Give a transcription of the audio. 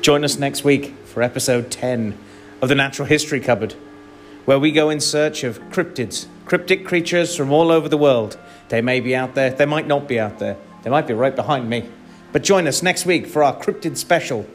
Join us next week for episode 10 of the Natural History Cupboard, where we go in search of cryptids, cryptic creatures from all over the world. They may be out there, they might not be out there, they might be right behind me. But join us next week for our cryptid special